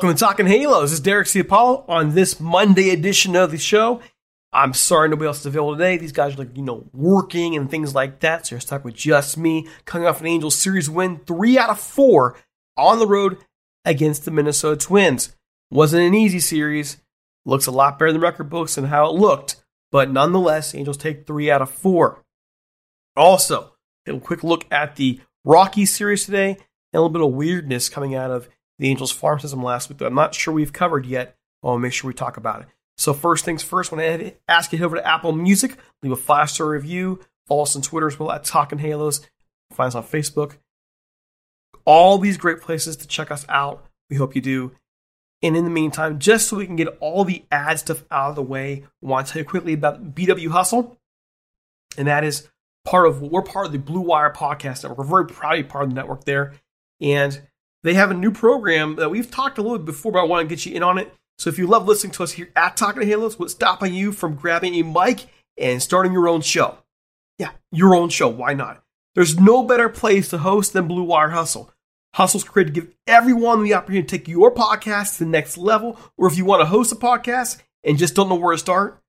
Welcome to Talking Halos. This is Derek C. Apollo on this Monday edition of the show. I'm sorry nobody else is available today. These guys are like, you know, working and things like that. So you're stuck with just me coming off an Angels series win, three out of four on the road against the Minnesota Twins. Wasn't an easy series. Looks a lot better than record books and how it looked. But nonetheless, Angels take three out of four. Also, a quick look at the Rockies series today and a little bit of weirdness coming out of the Angels farm system last week that I'm not sure we've covered yet. I'll make sure we talk about it. So first things first, when I ask you to head over to Apple Music, leave a five star review. Follow us on Twitter as well at Talking Halos. Find us on Facebook. All these great places to check us out. We hope you do. And in the meantime, just so we can get all the ad stuff out of the way, we want to tell you quickly about BW Hustle. And that is part of, we're part of the Blue Wire podcast network. We're very proud to be part of the network there. And they have a new program that we've talked a little bit before, but I want to get you in on it. So if you love listening to us here at Talking to Halos, what's stopping you from grabbing a mic and starting your own show? Yeah, your own show. Why not? There's no better place to host than Blue Wire Hustle. Hustle's created to give everyone the opportunity to take your podcast to the next level, or if you want to host a podcast and just don't know where to start,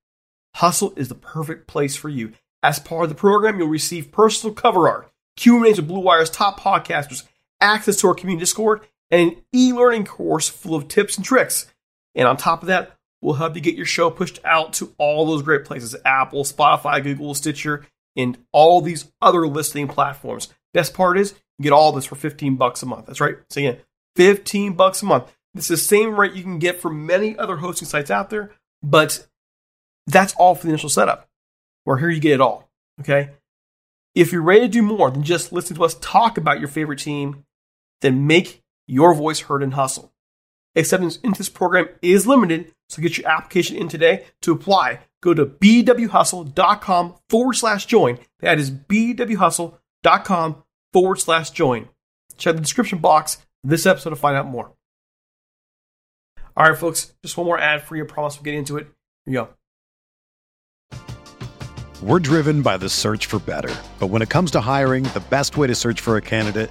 Hustle is the perfect place for you. As part of the program, you'll receive personal cover art, Q&As with Blue Wire's top podcasters, access to our community Discord, and an e learning course full of tips and tricks. And on top of that, we'll help you get your show pushed out to all those great places Apple, Spotify, Google, Stitcher, and all these other listening platforms. Best part is, you get all this for 15 bucks a month. That's right. So, again, 15 bucks a month. It's the same rate you can get from many other hosting sites out there, but that's all for the initial setup. Where here you get it all. Okay. If you're ready to do more than just listen to us talk about your favorite team then make your voice heard and hustle. Acceptance into this program is limited, so get your application in today. To apply, go to bwhustle.com forward slash join. That is bwhustle.com forward slash join. Check the description box this episode to find out more. All right, folks, just one more ad for you. I promise we'll get into it. Here you go. We're driven by the search for better. But when it comes to hiring, the best way to search for a candidate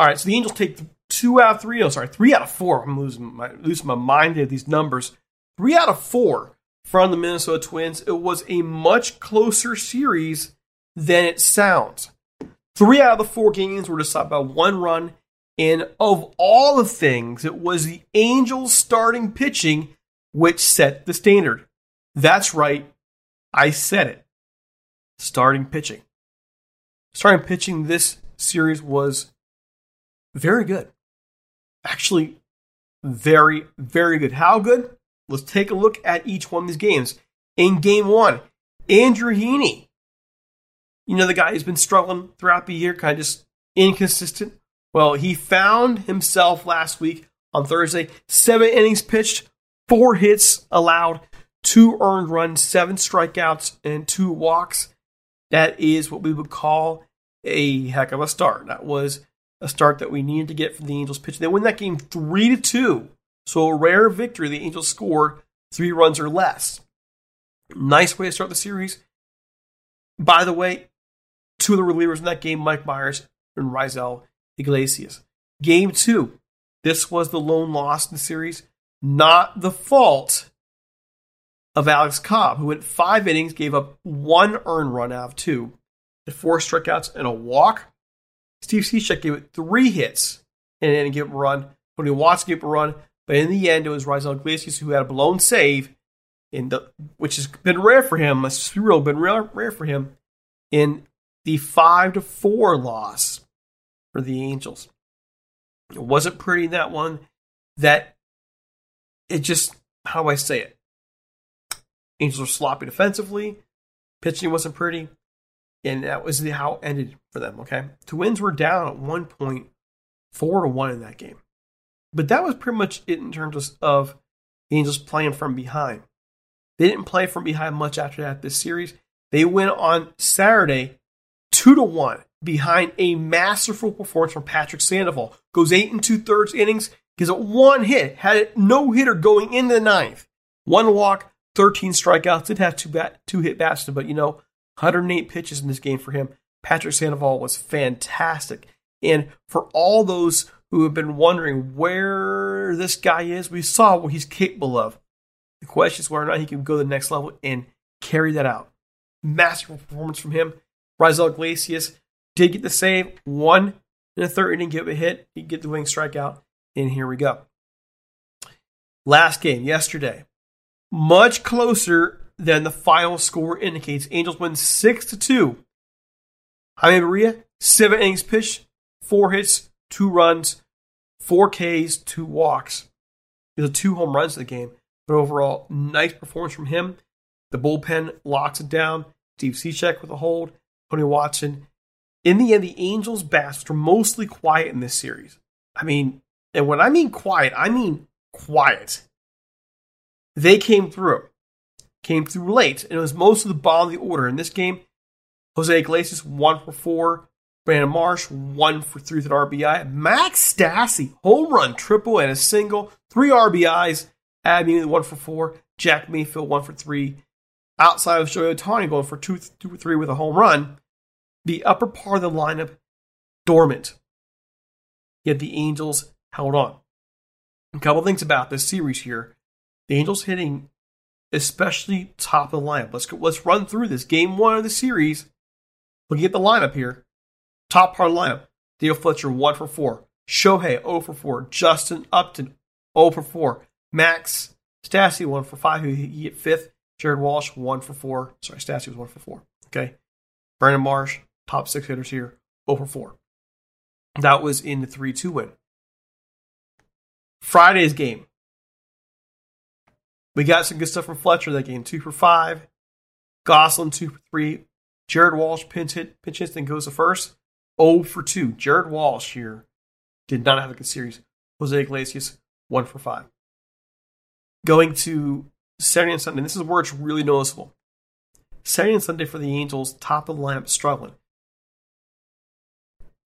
All right, so the Angels take two out of three. Oh, sorry, three out of four. I'm losing my losing my mind at these numbers. Three out of four from the Minnesota Twins. It was a much closer series than it sounds. Three out of the four games were decided by one run. And of all the things, it was the Angels starting pitching which set the standard. That's right. I said it. Starting pitching. Starting pitching this series was very good. Actually, very, very good. How good? Let's take a look at each one of these games. In game one, Andrew Heaney. You know, the guy who's been struggling throughout the year, kind of just inconsistent. Well, he found himself last week on Thursday. Seven innings pitched, four hits allowed, two earned runs, seven strikeouts, and two walks. That is what we would call a heck of a start. That was a start that we needed to get from the Angels pitch. They win that game three to two. So a rare victory. The Angels score three runs or less. Nice way to start the series. By the way, two of the relievers in that game, Mike Mayers and Raisel Iglesias. Game two. This was the lone loss in the series. Not the fault of Alex Cobb, who went five innings, gave up one earned run out of two, had four strikeouts and a walk. Steve Cishek gave it three hits and then give up a run. Tony Watson gave a run, but in the end, it was Raisel Iglesias who had a blown save, in the which has been rare for him. It's real been rare, rare for him in the five to four loss for the Angels. It wasn't pretty in that one. That it just how do I say it? Angels were sloppy defensively. Pitching wasn't pretty and that was the, how it ended for them. Okay, the Twins were down at one point, four to one in that game, but that was pretty much it in terms of Angels playing from behind. They didn't play from behind much after that this series. They went on Saturday two to one behind a masterful performance from Patrick Sandoval. Goes eight and two thirds innings, gives it one hit, had no hitter going into the ninth, one walk, thirteen strikeouts. Did have two bat two hit bats, but you know 108 pitches in this game for him. Patrick Sandoval was fantastic. And for all those who have been wondering where this guy is, we saw what he's capable of. The question is whether or not he can go to the next level and carry that out. Masterful performance from him. Raisel Iglesias did get the save, one in the third inning, give a hit, he get the winning strikeout, and here we go. Last game yesterday, much closer than the final score indicates. Angels win 6 to 2. Jaime Barria, seven innings pitched, four hits, two runs, four Ks, two walks. He has two home runs in the game, but overall, nice performance from him. The bullpen locks it down. Steve Cishek with a hold. Tony Watson. In the end, the Angels' bats were mostly quiet in this series. I mean, and when I mean quiet, I mean quiet. They came through came through late, and it was most of the bottom of the order. In this game, Jose Iglesias, one for four. Brandon Marsh, one for three with an RBI. Max Stassi, home run, triple, and a single. Three RBIs. Abby, one for four. Jack Mayfield, one for three. Outside of Shohei Ohtani going for two, two, three with a home run. The upper part of the lineup, dormant. Yet the Angels held on. A couple things about this series here. The Angels hitting especially top of the lineup. Let's let's run through this. Game one of the series. Looking at the lineup here. Top part of the lineup. Theo Fletcher, 1 for 4. Shohei, 0 for 4. Justin Upton, 0 for 4. Max Stassi, 1 for 5. He, he hit fifth. Jared Walsh, 1 for 4. Sorry, Stassi was 1 for 4. Okay. Brandon Marsh, top six hitters here, 0 for 4. That was in the 3 2 win. Friday's game. We got some good stuff from Fletcher that game. Two for five. Gosselin, two for three. Jared Walsh pinch hit, pinch hits, then goes to first. 0 for 2. Jared Walsh here did not have a good series. Jose Iglesias, 1 for 5. Going to Saturday and Sunday, this is where it's really noticeable. Saturday and Sunday for the Angels, top of the lineup, struggling.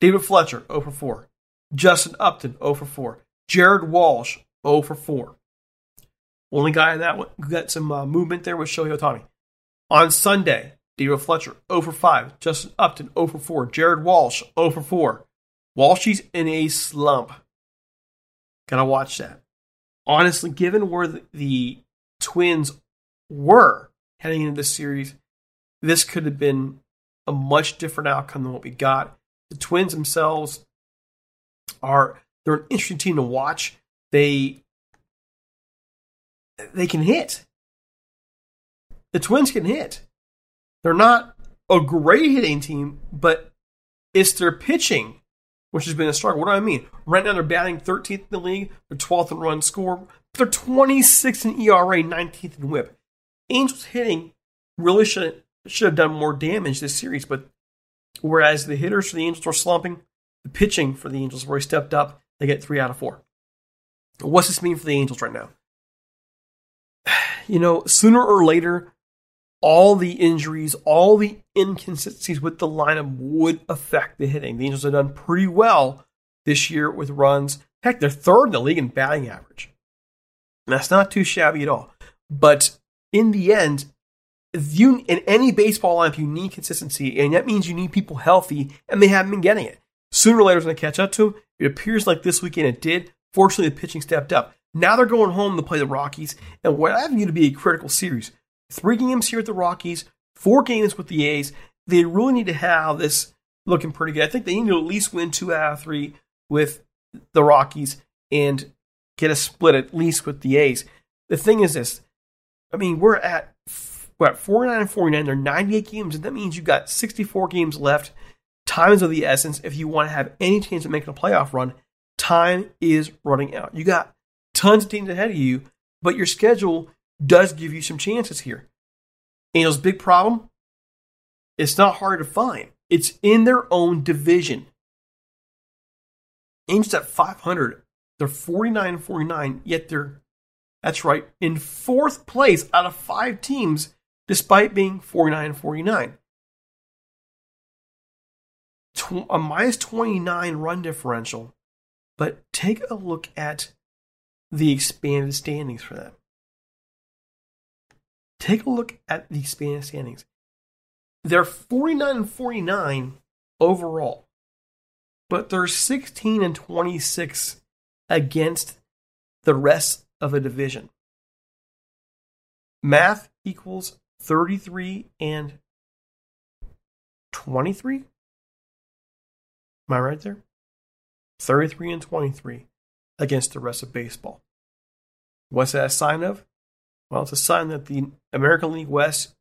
David Fletcher, 0 for 4. Justin Upton, 0 for 4. Jared Walsh, 0 for 4. Only guy that who got some uh, movement there was Shohei Ohtani. On Sunday, David Fletcher, 0 for 5. Justin Upton, 0 for 4. Jared Walsh, 0 for 4. Walshy's in a slump. Gotta watch that. Honestly, given where the, the Twins were heading into this series, this could have been a much different outcome than what we got. The Twins themselves are they're an interesting team to watch. They they can hit. The Twins can hit. They're not a great hitting team, but it's their pitching which has been a struggle. What do I mean? Right now they're batting 13th in the league, they're 12th in run score, they're 26th in ERA, 19th in WHIP. Angels hitting really should should have done more damage this series, but whereas the hitters for the Angels were slumping, the pitching for the Angels where he stepped up, they get three out of four. What's this mean for the Angels right now? You know, sooner or later, all the injuries, all the inconsistencies with the lineup would affect the hitting. The Angels have done pretty well this year with runs. Heck, they're third in the league in batting average. And that's not too shabby at all. But in the end, you in any baseball lineup, you need consistency, and that means you need people healthy, and they haven't been getting it. Sooner or later, it's going to catch up to them. It appears like this weekend it did. Fortunately, the pitching stepped up. Now they're going home to play the Rockies, and what I view to be a critical series three games here at the Rockies, four games with the A's. They really need to have this looking pretty good. I think they need to at least win two out of three with the Rockies and get a split at least with the A's. The thing is this I mean, we're at we're at 49 and 49. They're 98 games, and that means you've got 64 games left. Time is of the essence. If you want to have any chance of making a playoff run, time is running out. You got tons of teams ahead of you, but your schedule does give you some chances here. Angels' big problem it's not hard to find. It's in their own division. Angels at 500. They're 49 and 49, yet they're, that's right, in fourth place out of five teams, despite being 49 and 49. a minus 29 run differential. But take a look at the expanded standings for them. Take a look at the expanded standings. They're 49 and 49 overall, but they're 16 and 26 against the rest of a division. Math equals 33 and 23. Am I right there? 33 and 23 against the rest of baseball. What's that a sign of? Well, it's a sign that the American League West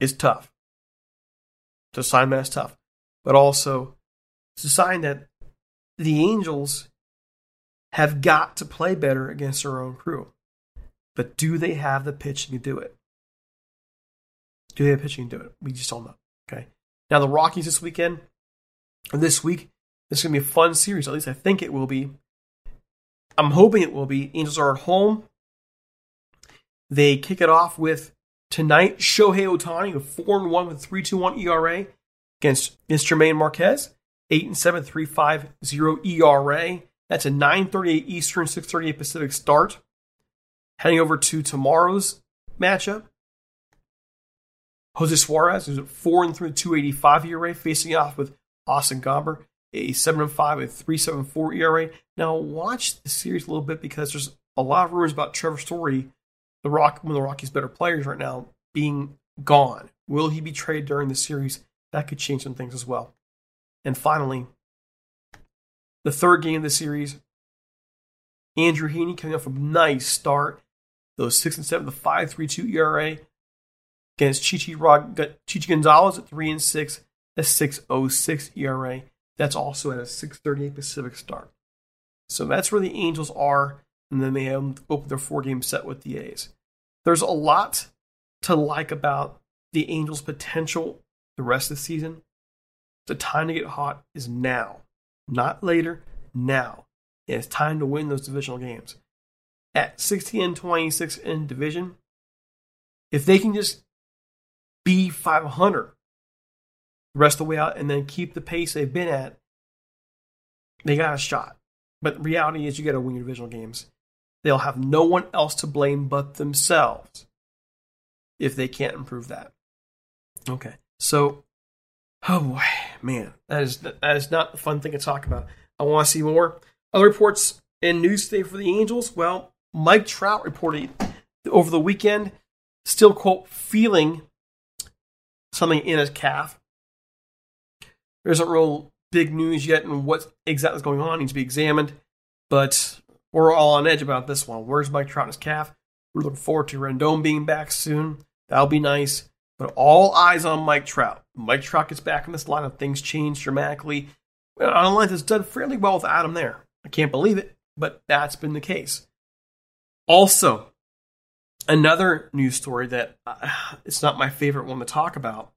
is tough. It's a sign that it's tough. But also, it's a sign that the Angels have got to play better against their own crew. But do they have the pitching to do it? Do they have pitching to do it? We just don't know. Okay. Now the Rockies this weekend, this week, this is gonna be a fun series. At least I think it will be. I'm hoping it will be. Angels are at home. They kick it off with tonight Shohei Ohtani with 4 and 1 with 3.21 ERA against, Mr. German Marquez, 8 and 7, 3.50 ERA. That's a 9:38 Eastern, 6:38 Pacific start. Heading over to tomorrow's matchup, Jose Suarez is at 4 and 3, 285 ERA, facing off with Austin Gomber, a 7 and 5 with 374 ERA. Now, watch the series a little bit because there's a lot of rumors about Trevor Story the Rock, one of the Rockies' better players right now, being gone. Will he be traded during the series? That could change some things as well. And finally, the third game of the series, Andrew Heaney coming off a nice start. Those six and seven, the five three two ERA against Chichi Rod, Chichi Gonzalez at three and six, a six oh six ERA. That's also at a six thirty eight Pacific start. So that's where the Angels are and then they open their four game set with the A's. There's a lot to like about the Angels' potential the rest of the season. The time to get hot is now, not later, now. it's time to win those divisional games. At 16 and 26 in division, if they can just be 500 rest of the way out and then keep the pace they've been at, they got a shot. But reality is, you got to win your divisional games. They'll have no one else to blame but themselves if they can't improve that. Okay, so oh boy, man, that is that is not a fun thing to talk about. I want to see more other reports and news today for the Angels. Well, Mike Trout reported over the weekend, still quote feeling something in his calf. There isn't real big news yet and what exactly is going on needs to be examined. But we're all on edge about this one. Where's Mike Trout and his calf? We're looking forward to Rendon being back soon. That'll be nice. But all eyes on Mike Trout. Mike Trout gets back in this lineup. Things change dramatically. On a line that's done fairly well without him there. I can't believe it, but that's been the case. Also, another news story that uh, it's not my favorite one to talk about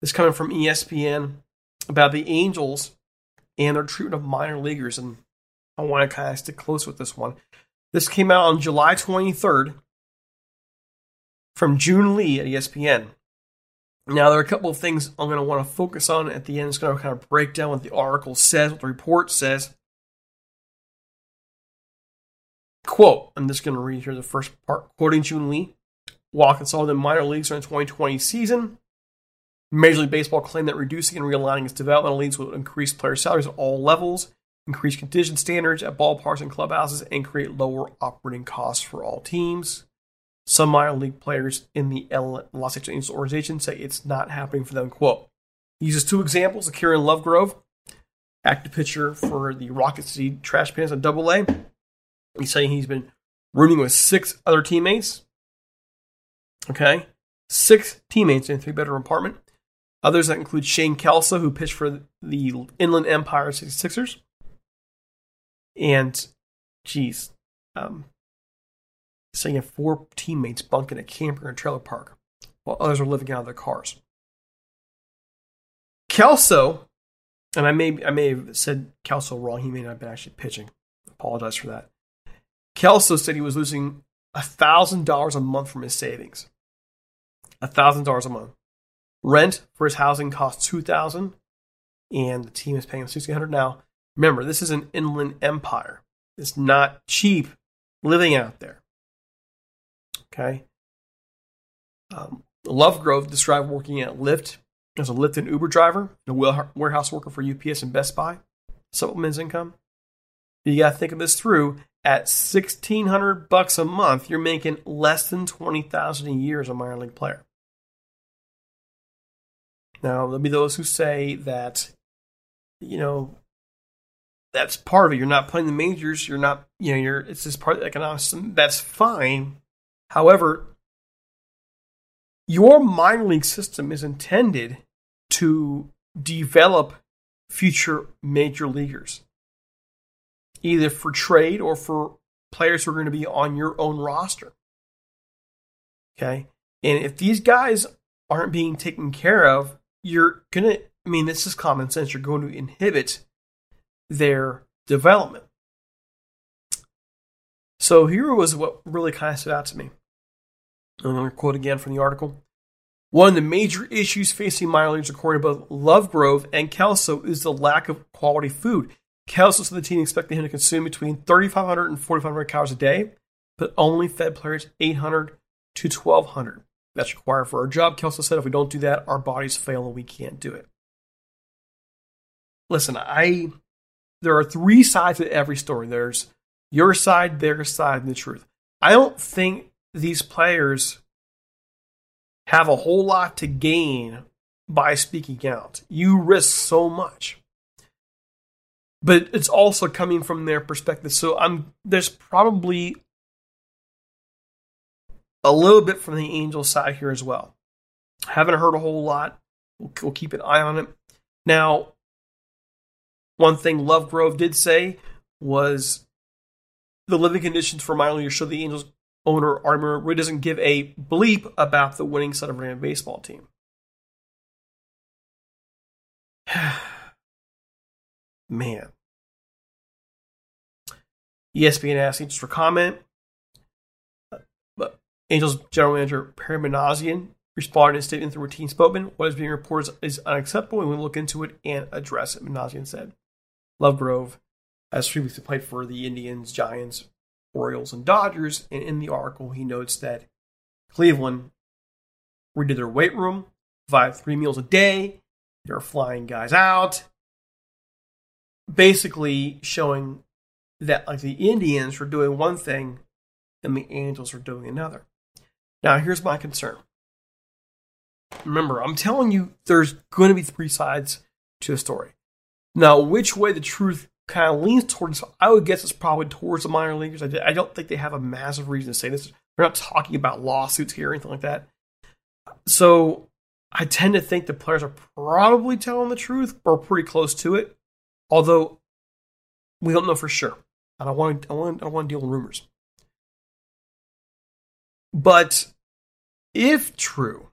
is coming from ESPN about the Angels and their treatment of minor leaguers. And I want to kind of stick close with this one. This came out on July 23rd from Joon Lee at ESPN. Now, there are a couple of things I'm going to want to focus on at the end. It's going to kind of break down what the article says, what the report says. Quote, I'm just going to read here the first part, quoting Joon Lee. While consulted minor leagues during the 2020 season, Major League Baseball claimed that reducing and realigning its developmental leagues would increase player salaries at all levels, increase condition standards at ballparks and clubhouses, and create lower operating costs for all teams. Some minor league players in the Los Angeles organization say it's not happening for them. Quote, he uses two examples, Kieran Lovegrove, active pitcher for the Rocket City Trash Pandas on Double A. He's saying he's been rooming with six other teammates. Okay, six teammates in a three-bedroom apartment. Others that include Shane Kelso, who pitched for the Inland Empire 66ers. And, geez, um, saying you have four teammates bunk in a camper in a trailer park while others are living out of their cars. Kelso, and I may I may have said Kelso wrong. He may not have been actually pitching. Apologize for that. Kelso said he was losing thousand dollars a month from his savings. thousand dollars a month. Rent for his housing costs two thousand, and the team is paying him sixteen hundred now. Remember, this is an inland empire. It's not cheap living out there. Okay. Um, Lovegrove described working at Lyft as a Lyft and Uber driver, a warehouse worker for UPS and Best Buy, supplements income. You got to think of this through. At sixteen hundred bucks a month, you're making less than twenty thousand a year as a minor league player. Now, there'll be those who say that, you know, that's part of it. You're not playing the majors. You're not, you know, you're, it's just part of the economics. That's fine. However, your minor league system is intended to develop future major leaguers, either for trade or for players who are going to be on your own roster. Okay. And if these guys aren't being taken care of, you're going to, I mean, this is common sense. You're going to inhibit their development. So here was what really kind of stood out to me. I'm going to quote again from the article. One of the major issues facing minor leaguers, according to both Lovegrove and Kelso, is the lack of quality food. Kelso said the team expected him to consume between 3,500 and 4,500 calories a day, but only fed players 800 to 1,200. That's required for our job. Kelso said if we don't do that, our bodies fail and we can't do it. Listen, I there are three sides to every story. There's your side, their side, and the truth. I don't think these players have a whole lot to gain by speaking out. You risk so much. But it's also coming from their perspective. So I'm there's probably a little bit from the Angels side here as well. Haven't heard a whole lot. We'll, we'll keep an eye on it. Now, one thing Lovegrove did say was the living conditions for minor leaguers show the Angels owner Armour really doesn't give a bleep about the winning Southern Virginia baseball team. Man. ESPN asked just for comment. Angels general manager Perry Minasian responded in a statement through routine spokesman. What is being reported is unacceptable and we will look into it and address it, Minasian said. Lovegrove has previously played for the Indians, Giants, Orioles, and Dodgers, and in the article he notes that Cleveland redid their weight room, provided three meals a day, they're flying guys out, basically showing that like the Indians were doing one thing and the Angels were doing another. Now here's my concern. Remember, I'm telling you there's going to be three sides to the story. Now, which way the truth kind of leans towards, I would guess it's probably towards the minor leaguers. I, don't think they have a massive reason to say this. We're not talking about lawsuits here or anything like that. So I tend to think the players are probably telling the truth or pretty close to it. Although we don't know for sure. I don't want to, I want, I want to deal with rumors. But if true,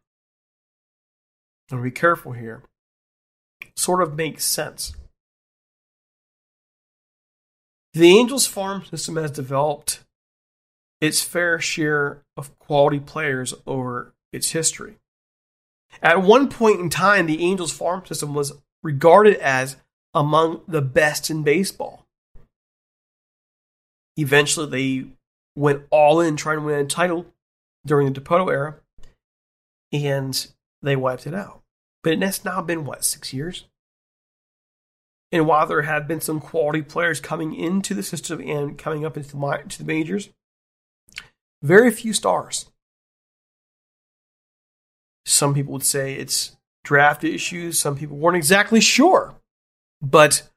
and be careful here, sort of makes sense. The Angels farm system has developed its fair share of quality players over its history. At one point in time, the Angels farm system was regarded as among the best in baseball. Eventually, they went all in trying to win a title during the Dipoto era, and they wiped it out. But it has now been, what, six years? And while there have been some quality players coming into the system and coming up into the, to the majors, very few stars. Some people would say it's draft issues. Some people weren't exactly sure. But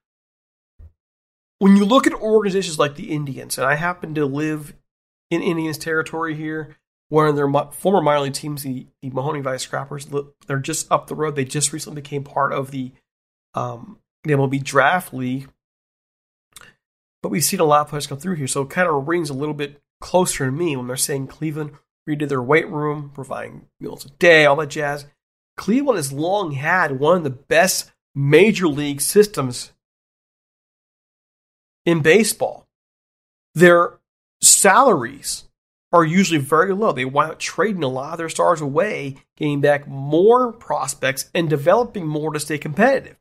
when you look at organizations like the Indians, and I happen to live in Indians territory here, where their former minor league teams, the, the Mahoning Valley Scrappers, they're just up the road. They just recently became part of the um, the MLB Draft League. But we've seen a lot of players come through here, so it kind of rings a little bit closer to me when they're saying Cleveland redid their weight room, providing meals a day, all that jazz. Cleveland has long had one of the best major league systems in baseball. Their salaries are usually very low. They wind up trading a lot of their stars away, getting back more prospects and developing more to stay competitive.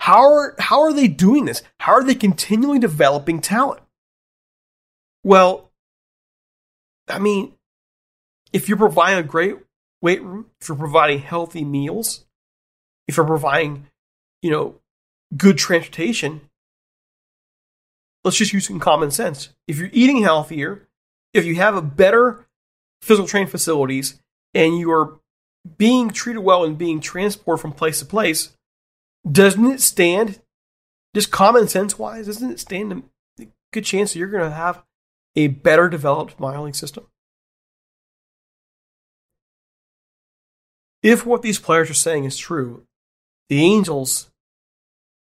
How are, how are they doing this? How are they continually developing talent? Well, I mean, if you're providing a great weight room, if you're providing healthy meals, if you're providing, you know, good transportation, let's just use some common sense. If you're eating healthier, if you have a better physical training facilities, and you are being treated well and being transported from place to place, doesn't it stand, just common sense wise, doesn't it stand a good chance that you're going to have a better developed league system? If what these players are saying is true, the Angels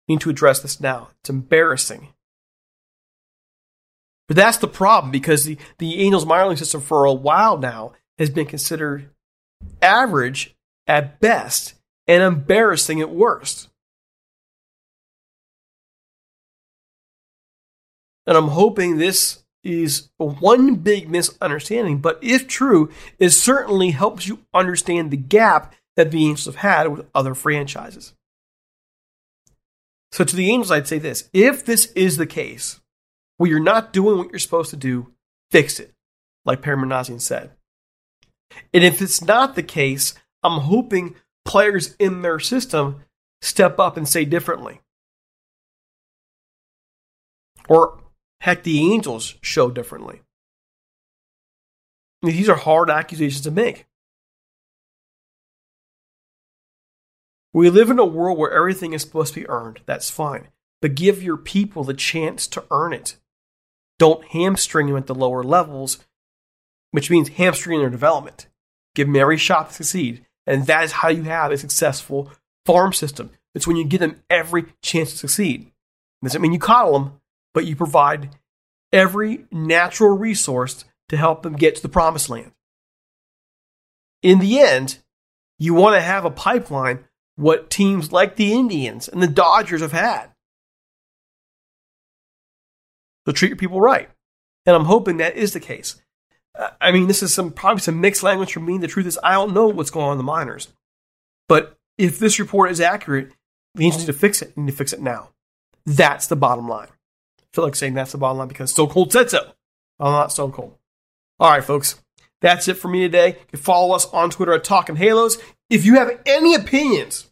need to address this now. It's embarrassing. But that's the problem because the, the Angels minor league system for a while now has been considered average at best and embarrassing at worst. And I'm hoping this is one big misunderstanding, but if true, it certainly helps you understand the gap that the Angels have had with other franchises. So to the Angels, I'd say this if this is the case, where you're not doing what you're supposed to do, fix it, like Perry said. And if it's not the case, I'm hoping players in their system step up and say differently. Or heck, the Angels show differently. These are hard accusations to make. We live in a world where everything is supposed to be earned. That's fine. But give your people the chance to earn it. Don't hamstring them at the lower levels, which means hamstring their development. Give them every shot to succeed. And that is how you have a successful farm system. It's when you give them every chance to succeed. It doesn't mean you coddle them, but you provide every natural resource to help them get to the promised land. In the end, you want to have a pipeline what teams like the Indians and the Dodgers have had. So treat your people right. And I'm hoping that is the case. Uh, I mean, this is some probably some mixed language from me. The truth is, I don't know what's going on in the miners. But if this report is accurate, the Angels need to fix it. They need to fix it now. That's the bottom line. I feel like saying that's the bottom line because Stone Cold said so. I'm not Stone Cold. All right, folks. That's it for me today. You can follow us on Twitter at Talking Halos. If you have any opinions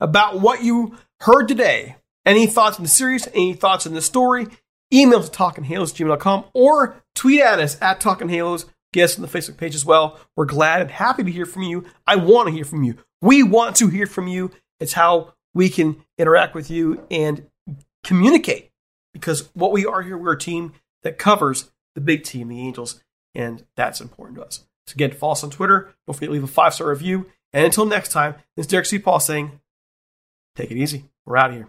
about what you heard today, any thoughts in the series, any thoughts in the story, email us at talkinghalos@gmail.com or tweet at us at Talking Halos. Get us on the Facebook page as well. We're glad and happy to hear from you. I want to hear from you. We want to hear from you. It's how we can interact with you and communicate. Because what we are here, we're a team that covers the big team, the Angels, and that's important to us. So again, follow us on Twitter. Don't forget to leave a five star review. And until next time, this is Derek C. Paul saying, take it easy. We're out of here.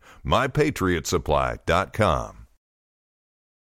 mypatriotsupply.com.